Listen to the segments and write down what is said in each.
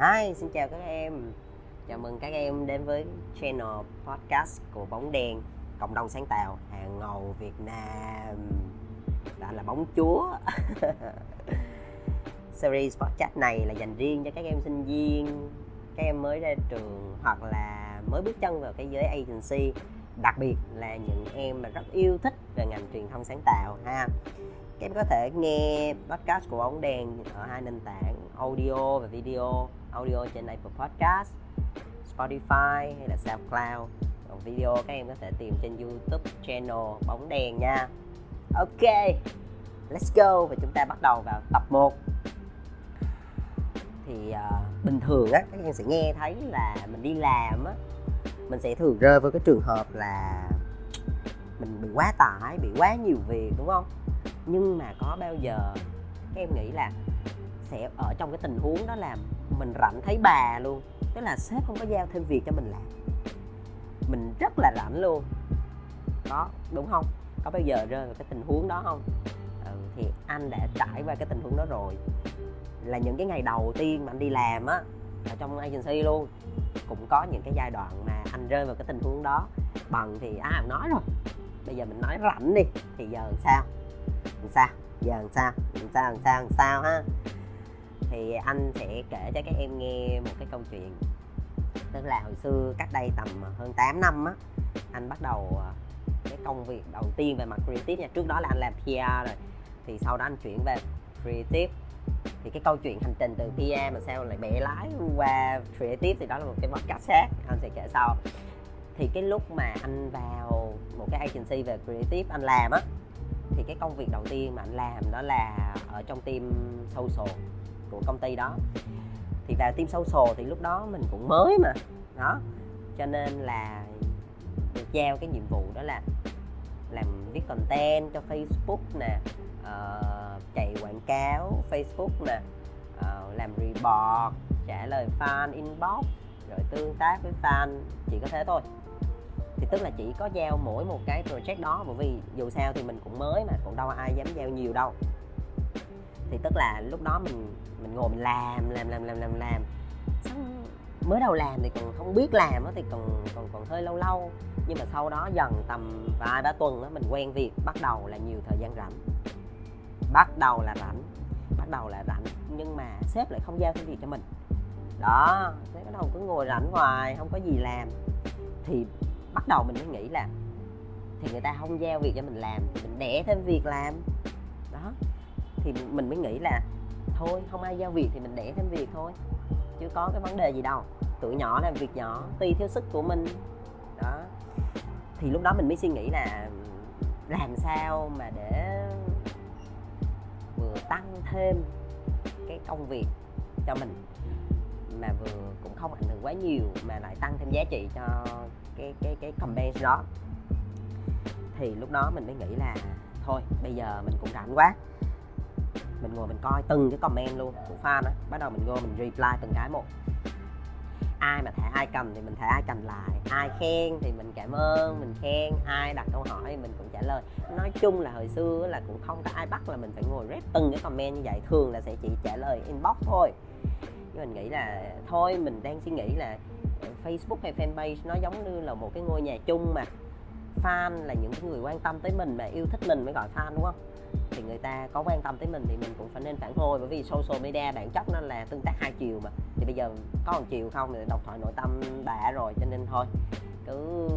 Hi, xin chào các em. Chào mừng các em đến với channel podcast của Bóng Đen Cộng đồng sáng tạo hàng ngầu Việt Nam. Đã là bóng chúa. Series podcast này là dành riêng cho các em sinh viên Các em mới ra trường hoặc là mới bước chân vào cái giới agency. Đặc biệt là những em mà rất yêu thích về ngành truyền thông sáng tạo ha các em có thể nghe podcast của bóng đèn ở hai nền tảng audio và video. Audio trên Apple Podcast Spotify hay là SoundCloud. Còn video các em có thể tìm trên YouTube channel bóng đèn nha. Ok let's go. Và chúng ta bắt đầu vào tập 1 thì uh, bình thường á các em sẽ nghe thấy là mình đi làm á mình sẽ thường rơi vào cái trường hợp là mình bị quá tải bị quá nhiều việc đúng không? Nhưng mà có bao giờ các em nghĩ là sẽ ở trong cái tình huống đó là mình rảnh thấy bà luôn tức là sếp không có giao thêm việc cho mình làm. Mình rất là rảnh luôn. Đó đúng không? Có bao giờ rơi vào cái tình huống đó không? Ừ, thì anh đã trải qua cái tình huống đó rồi. Là những cái ngày đầu tiên mà anh đi làm á ở trong agency luôn cũng có những cái giai đoạn mà anh rơi vào cái tình huống đó. Bằng thì à nói rồi. Bây giờ mình nói rảnh đi thì giờ sao? Làm sao? Giờ làm sao? Làm sao làm sao làm sao ha? Thì anh sẽ kể cho các em nghe một cái câu chuyện. Tức là hồi xưa cách đây tầm hơn 8 năm á, anh bắt đầu ờ, cái công việc đầu tiên về mặt creative nha. Trước đó là anh làm PR rồi. Thì sau đó anh chuyển về creative. Thì cái câu chuyện hành trình từ PR mà sao lại bẻ lái qua creative thì đó là một cái podcast khác. Anh sẽ kể sau. Thì cái lúc mà anh vào một cái agency về creative anh làm á thì cái công việc đầu tiên mà anh làm đó là ở trong team social của công ty đó. Thì vào team social thì lúc đó mình cũng mới mà đó. Cho nên là được giao cái nhiệm vụ đó là làm viết content cho Facebook nè uh, chạy quảng cáo Facebook nè uh, làm report trả lời fan inbox rồi tương tác với fan chỉ có thế thôi thì tức là chỉ có giao mỗi một cái project đó, bởi vì dù sao thì mình cũng mới mà, cũng đâu ai dám giao nhiều đâu. Thì tức là lúc đó mình mình ngồi mình làm làm làm làm làm làm. Xong mới đầu làm thì còn không biết làm đó thì còn còn còn hơi lâu lâu. Nhưng mà sau đó dần tầm vài, ba tuần đó mình quen việc, bắt đầu là nhiều thời gian rảnh. Bắt đầu là rảnh, bắt đầu là rảnh, nhưng mà sếp lại không giao thêm việc cho mình. Đó, sếp bắt đầu cứ ngồi rảnh hoài, không có gì làm. Thì bắt đầu mình mới nghĩ là thì người ta không giao việc cho mình làm, thì mình đẻ thêm việc làm. Đó. Thì mình mới nghĩ là thôi, không ai giao việc thì mình đẻ thêm việc thôi. Chứ có cái vấn đề gì đâu. Tuổi nhỏ làm việc nhỏ, tùy theo sức của mình. Đó. Thì lúc đó mình mới suy nghĩ là làm sao mà để vừa tăng thêm cái công việc cho mình mà vừa cũng không ảnh hưởng quá nhiều mà lại tăng thêm giá trị cho cái cái cái campaign đó. Thì lúc đó mình mới nghĩ là thôi, bây giờ mình cũng rảnh quá. Mình ngồi mình coi từng cái comment luôn, của fan á. Bắt đầu mình vô mình reply từng cái một. Ai mà thẻ ai cầm thì mình thẻ ai cầm lại. Ai khen thì mình cảm ơn, mình khen. Ai đặt câu hỏi thì mình cũng trả lời. Nói chung là hồi xưa là cũng không có ai bắt là mình phải ngồi rep từng cái comment như vậy. Thường là sẽ chỉ trả lời inbox thôi nhưng mình nghĩ là thôi, mình đang suy nghĩ là ờ, Facebook hay fanpage nó giống như là một cái ngôi nhà chung mà. Fan là những cái người quan tâm tới mình mà, yêu thích mình mới gọi fan, đúng không? Thì người ta có quan tâm tới mình thì mình cũng phải nên phản hồi, bởi vì social media bản chất nó là tương tác hai chiều mà. Thì bây giờ có một chiều không thì độc thoại nội tâm bạ rồi, cho nên thôi, cứ,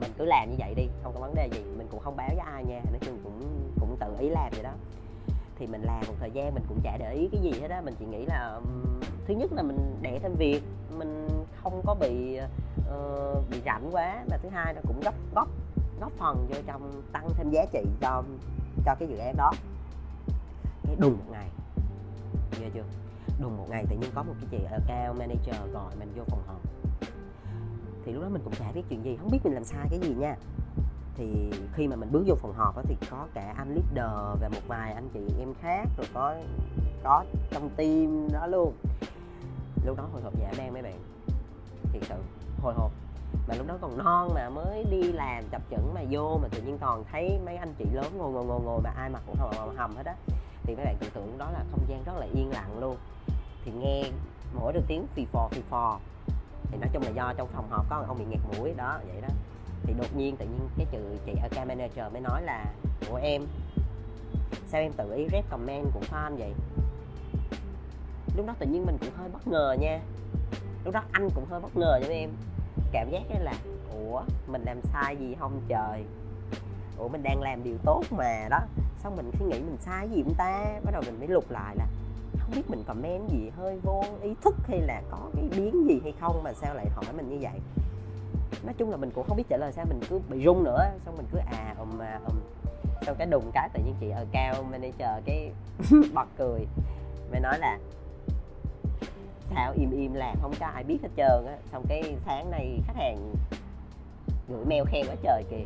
mình cứ làm như vậy đi, không có vấn đề gì, mình cũng không báo với ai nha. Nói chung cũng cũng tự ý làm vậy đó thì mình làm một thời gian mình cũng chả để ý cái gì hết á. Mình chỉ nghĩ là thứ nhất là mình đẻ thêm việc mình không có bị uh, bị rảnh quá. Và thứ hai nó cũng góp góp góp phần vô trong tăng thêm giá trị cho cho cái dự án đó. Cái đùng một ngày nghe chưa? Đùng một ngày tự nhiên có một cái chị cao manager gọi mình vô phòng họp. Thì lúc đó mình cũng chả biết chuyện gì không biết mình làm sai cái gì nha thì khi mà mình bước vô phòng họp đó, thì có cả anh leader và một vài anh chị em khác rồi có có trong team đó luôn. Lúc đó hồi hộp dã man mấy bạn. Thiệt sự hồi hộp. Mà lúc đó còn non mà mới đi làm chập chững mà vô mà tự nhiên toàn thấy mấy anh chị lớn ngồi ngồi ngồi ngồi mà ai mặc cũng hầm hầm hầm hết á. Thì mấy bạn tưởng tượng đó là không gian rất là yên lặng luôn. Thì nghe mỗi được tiếng phì phò phì phò. Thì nói chung là do trong phòng họp có ông bị nghẹt mũi đó vậy đó thì đột nhiên tự nhiên cái chữ chị ở account manager mới nói là của em, sao em tự ý rep comment của fan vậy? Lúc đó tự nhiên mình cũng hơi bất ngờ nha. Lúc đó anh cũng hơi bất ngờ cho em. Cảm giác là, ủa, mình làm sai gì không trời? Ủa, mình đang làm điều tốt mà. Đó. Xong mình suy nghĩ mình sai gì không ta? Bắt đầu mình mới lục lại là, không biết mình comment gì, hơi vô ý thức hay là có cái biến gì hay không mà sao lại hỏi mình như vậy? Nói chung là mình cũng không biết trả lời sao, mình cứ bị run nữa, xong mình cứ à ùm à ùm xong cái đùng cái tự nhiên chị ở cao manager cái bật cười, mới nói là sao im im làm không cho ai biết hết trơn á. Xong cái sáng nay khách hàng gửi mail khen quá trời kìa.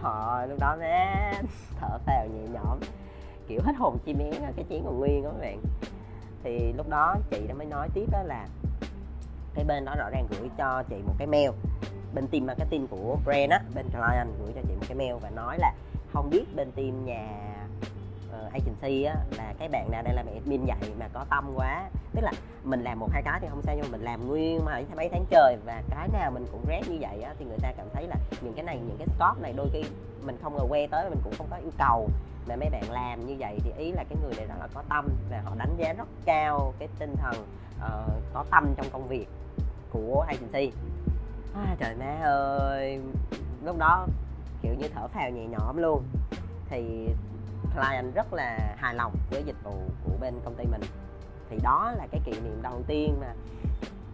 Họ lúc đó nó thở phào nhẹ nhõm, kiểu hết hồn chim én cái chén còn nguyên đó các bạn. Thì lúc đó chị đã mới nói tiếp đó là cái bên đó rõ ràng gửi cho chị một cái mail bên team marketing của brand á bên client gửi cho chị một cái mail và nói là không biết bên team nhà uh, agency á là cái bạn nào đang làm admin vậy mà có tâm quá. Tức là mình làm một hai cái thì không sao nhưng mà mình làm nguyên mà mấy tháng trời và cái nào mình cũng rét như vậy á thì người ta cảm thấy là những cái này những cái scope này đôi khi mình không ngờ que tới mình cũng không có yêu cầu mà mấy bạn làm như vậy. Thì ý là cái người này rất là có tâm và họ đánh giá rất cao cái tinh thần uh, có tâm trong công việc của agency à, trời má ơi. Lúc đó kiểu như thở phào nhẹ nhõm luôn. Thì client rất là hài lòng với dịch vụ của bên công ty mình. Thì đó là cái kỷ niệm đầu tiên mà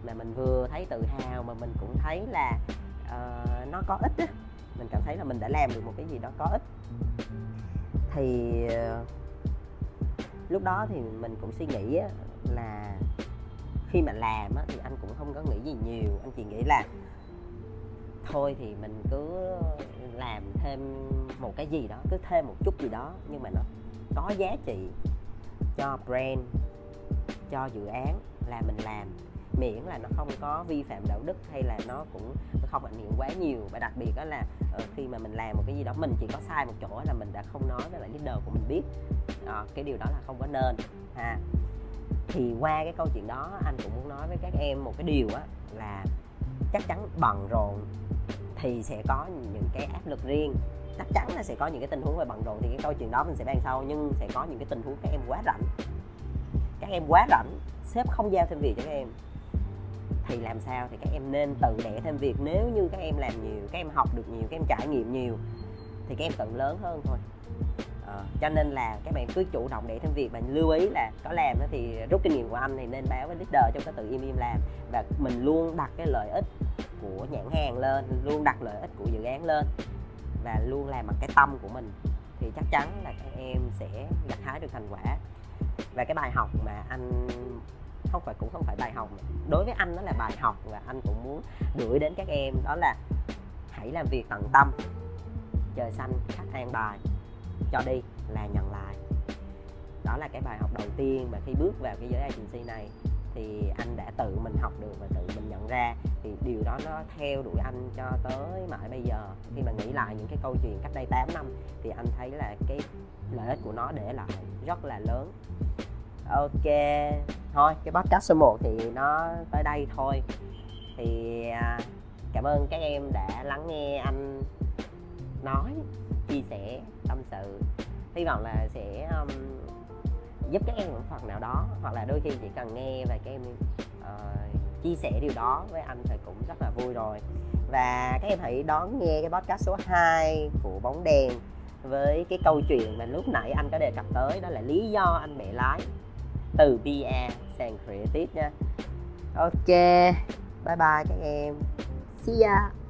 mà mình vừa thấy tự hào mà mình cũng thấy là uh, nó có ích á. Mình cảm thấy là mình đã làm được một cái gì đó có ích. Thì uh, lúc đó thì mình cũng suy nghĩ á, là khi mà làm á, thì anh cũng không có nghĩ gì nhiều. Anh chỉ nghĩ là thôi thì mình cứ làm thêm một cái gì đó cứ thêm một chút gì đó nhưng mà nó có giá trị cho brand cho dự án là mình làm. Miễn là nó không có vi phạm đạo đức hay là nó cũng không ảnh hưởng quá nhiều. Và đặc biệt đó là ờ, khi mà mình làm một cái gì đó mình chỉ có sai một chỗ là mình đã không nói với lại leader của mình biết. Uh, cái điều đó là không có nên ha. Thì qua cái câu chuyện đó anh cũng muốn nói với các em một cái điều á là chắc chắn bận rộn thì sẽ có những cái áp lực riêng. Chắc chắn là sẽ có những cái tình huống về bận rộn thì cái câu chuyện đó mình sẽ bàn sau nhưng sẽ có những cái tình huống các em quá rảnh. Các em quá rảnh sếp không giao thêm việc cho các em thì làm sao thì các em nên tự đẻ thêm việc. Nếu như các em làm nhiều các em học được nhiều các em trải nghiệm nhiều thì các em tự lớn hơn thôi. À, cho nên là các bạn cứ chủ động để thêm việc và lưu ý là có làm thì rút kinh nghiệm của anh thì nên báo với leader cho có tự im im làm. Và mình luôn đặt cái lợi ích của nhãn hàng lên, luôn đặt lợi ích của dự án lên và luôn làm bằng cái tâm của mình, thì chắc chắn là các em sẽ gặt hái được thành quả. Và cái bài học mà anh, không phải, cũng không phải bài học, đối với anh nó là bài học và anh cũng muốn gửi đến các em, đó là hãy làm việc tận tâm, trời xanh khách an bài, cho đi là nhận lại. Đó là cái bài học đầu tiên mà khi bước vào cái giới agency này thì anh đã tự mình học được và tự mình nhận ra thì điều đó nó theo đuổi anh cho tới mãi bây giờ. Khi mà nghĩ lại những cái câu chuyện cách đây 8 năm thì anh thấy là cái lợi ích của nó để lại rất là lớn. Ok thôi cái podcast số 1 thì nó tới đây thôi. Thì à, cảm ơn các em đã lắng nghe anh nói chia sẻ tâm sự. Hy vọng là sẽ um, giúp các em một phần nào đó hoặc là đôi khi chỉ cần nghe và các em uh, chia sẻ điều đó với anh thì cũng rất là vui rồi. Và các em hãy đón nghe cái podcast số 2 của bóng đèn với cái câu chuyện mà lúc nãy anh có đề cập tới, đó là lý do anh bẻ lái từ PR sang creative nha. Ok, bye bye các em. See ya.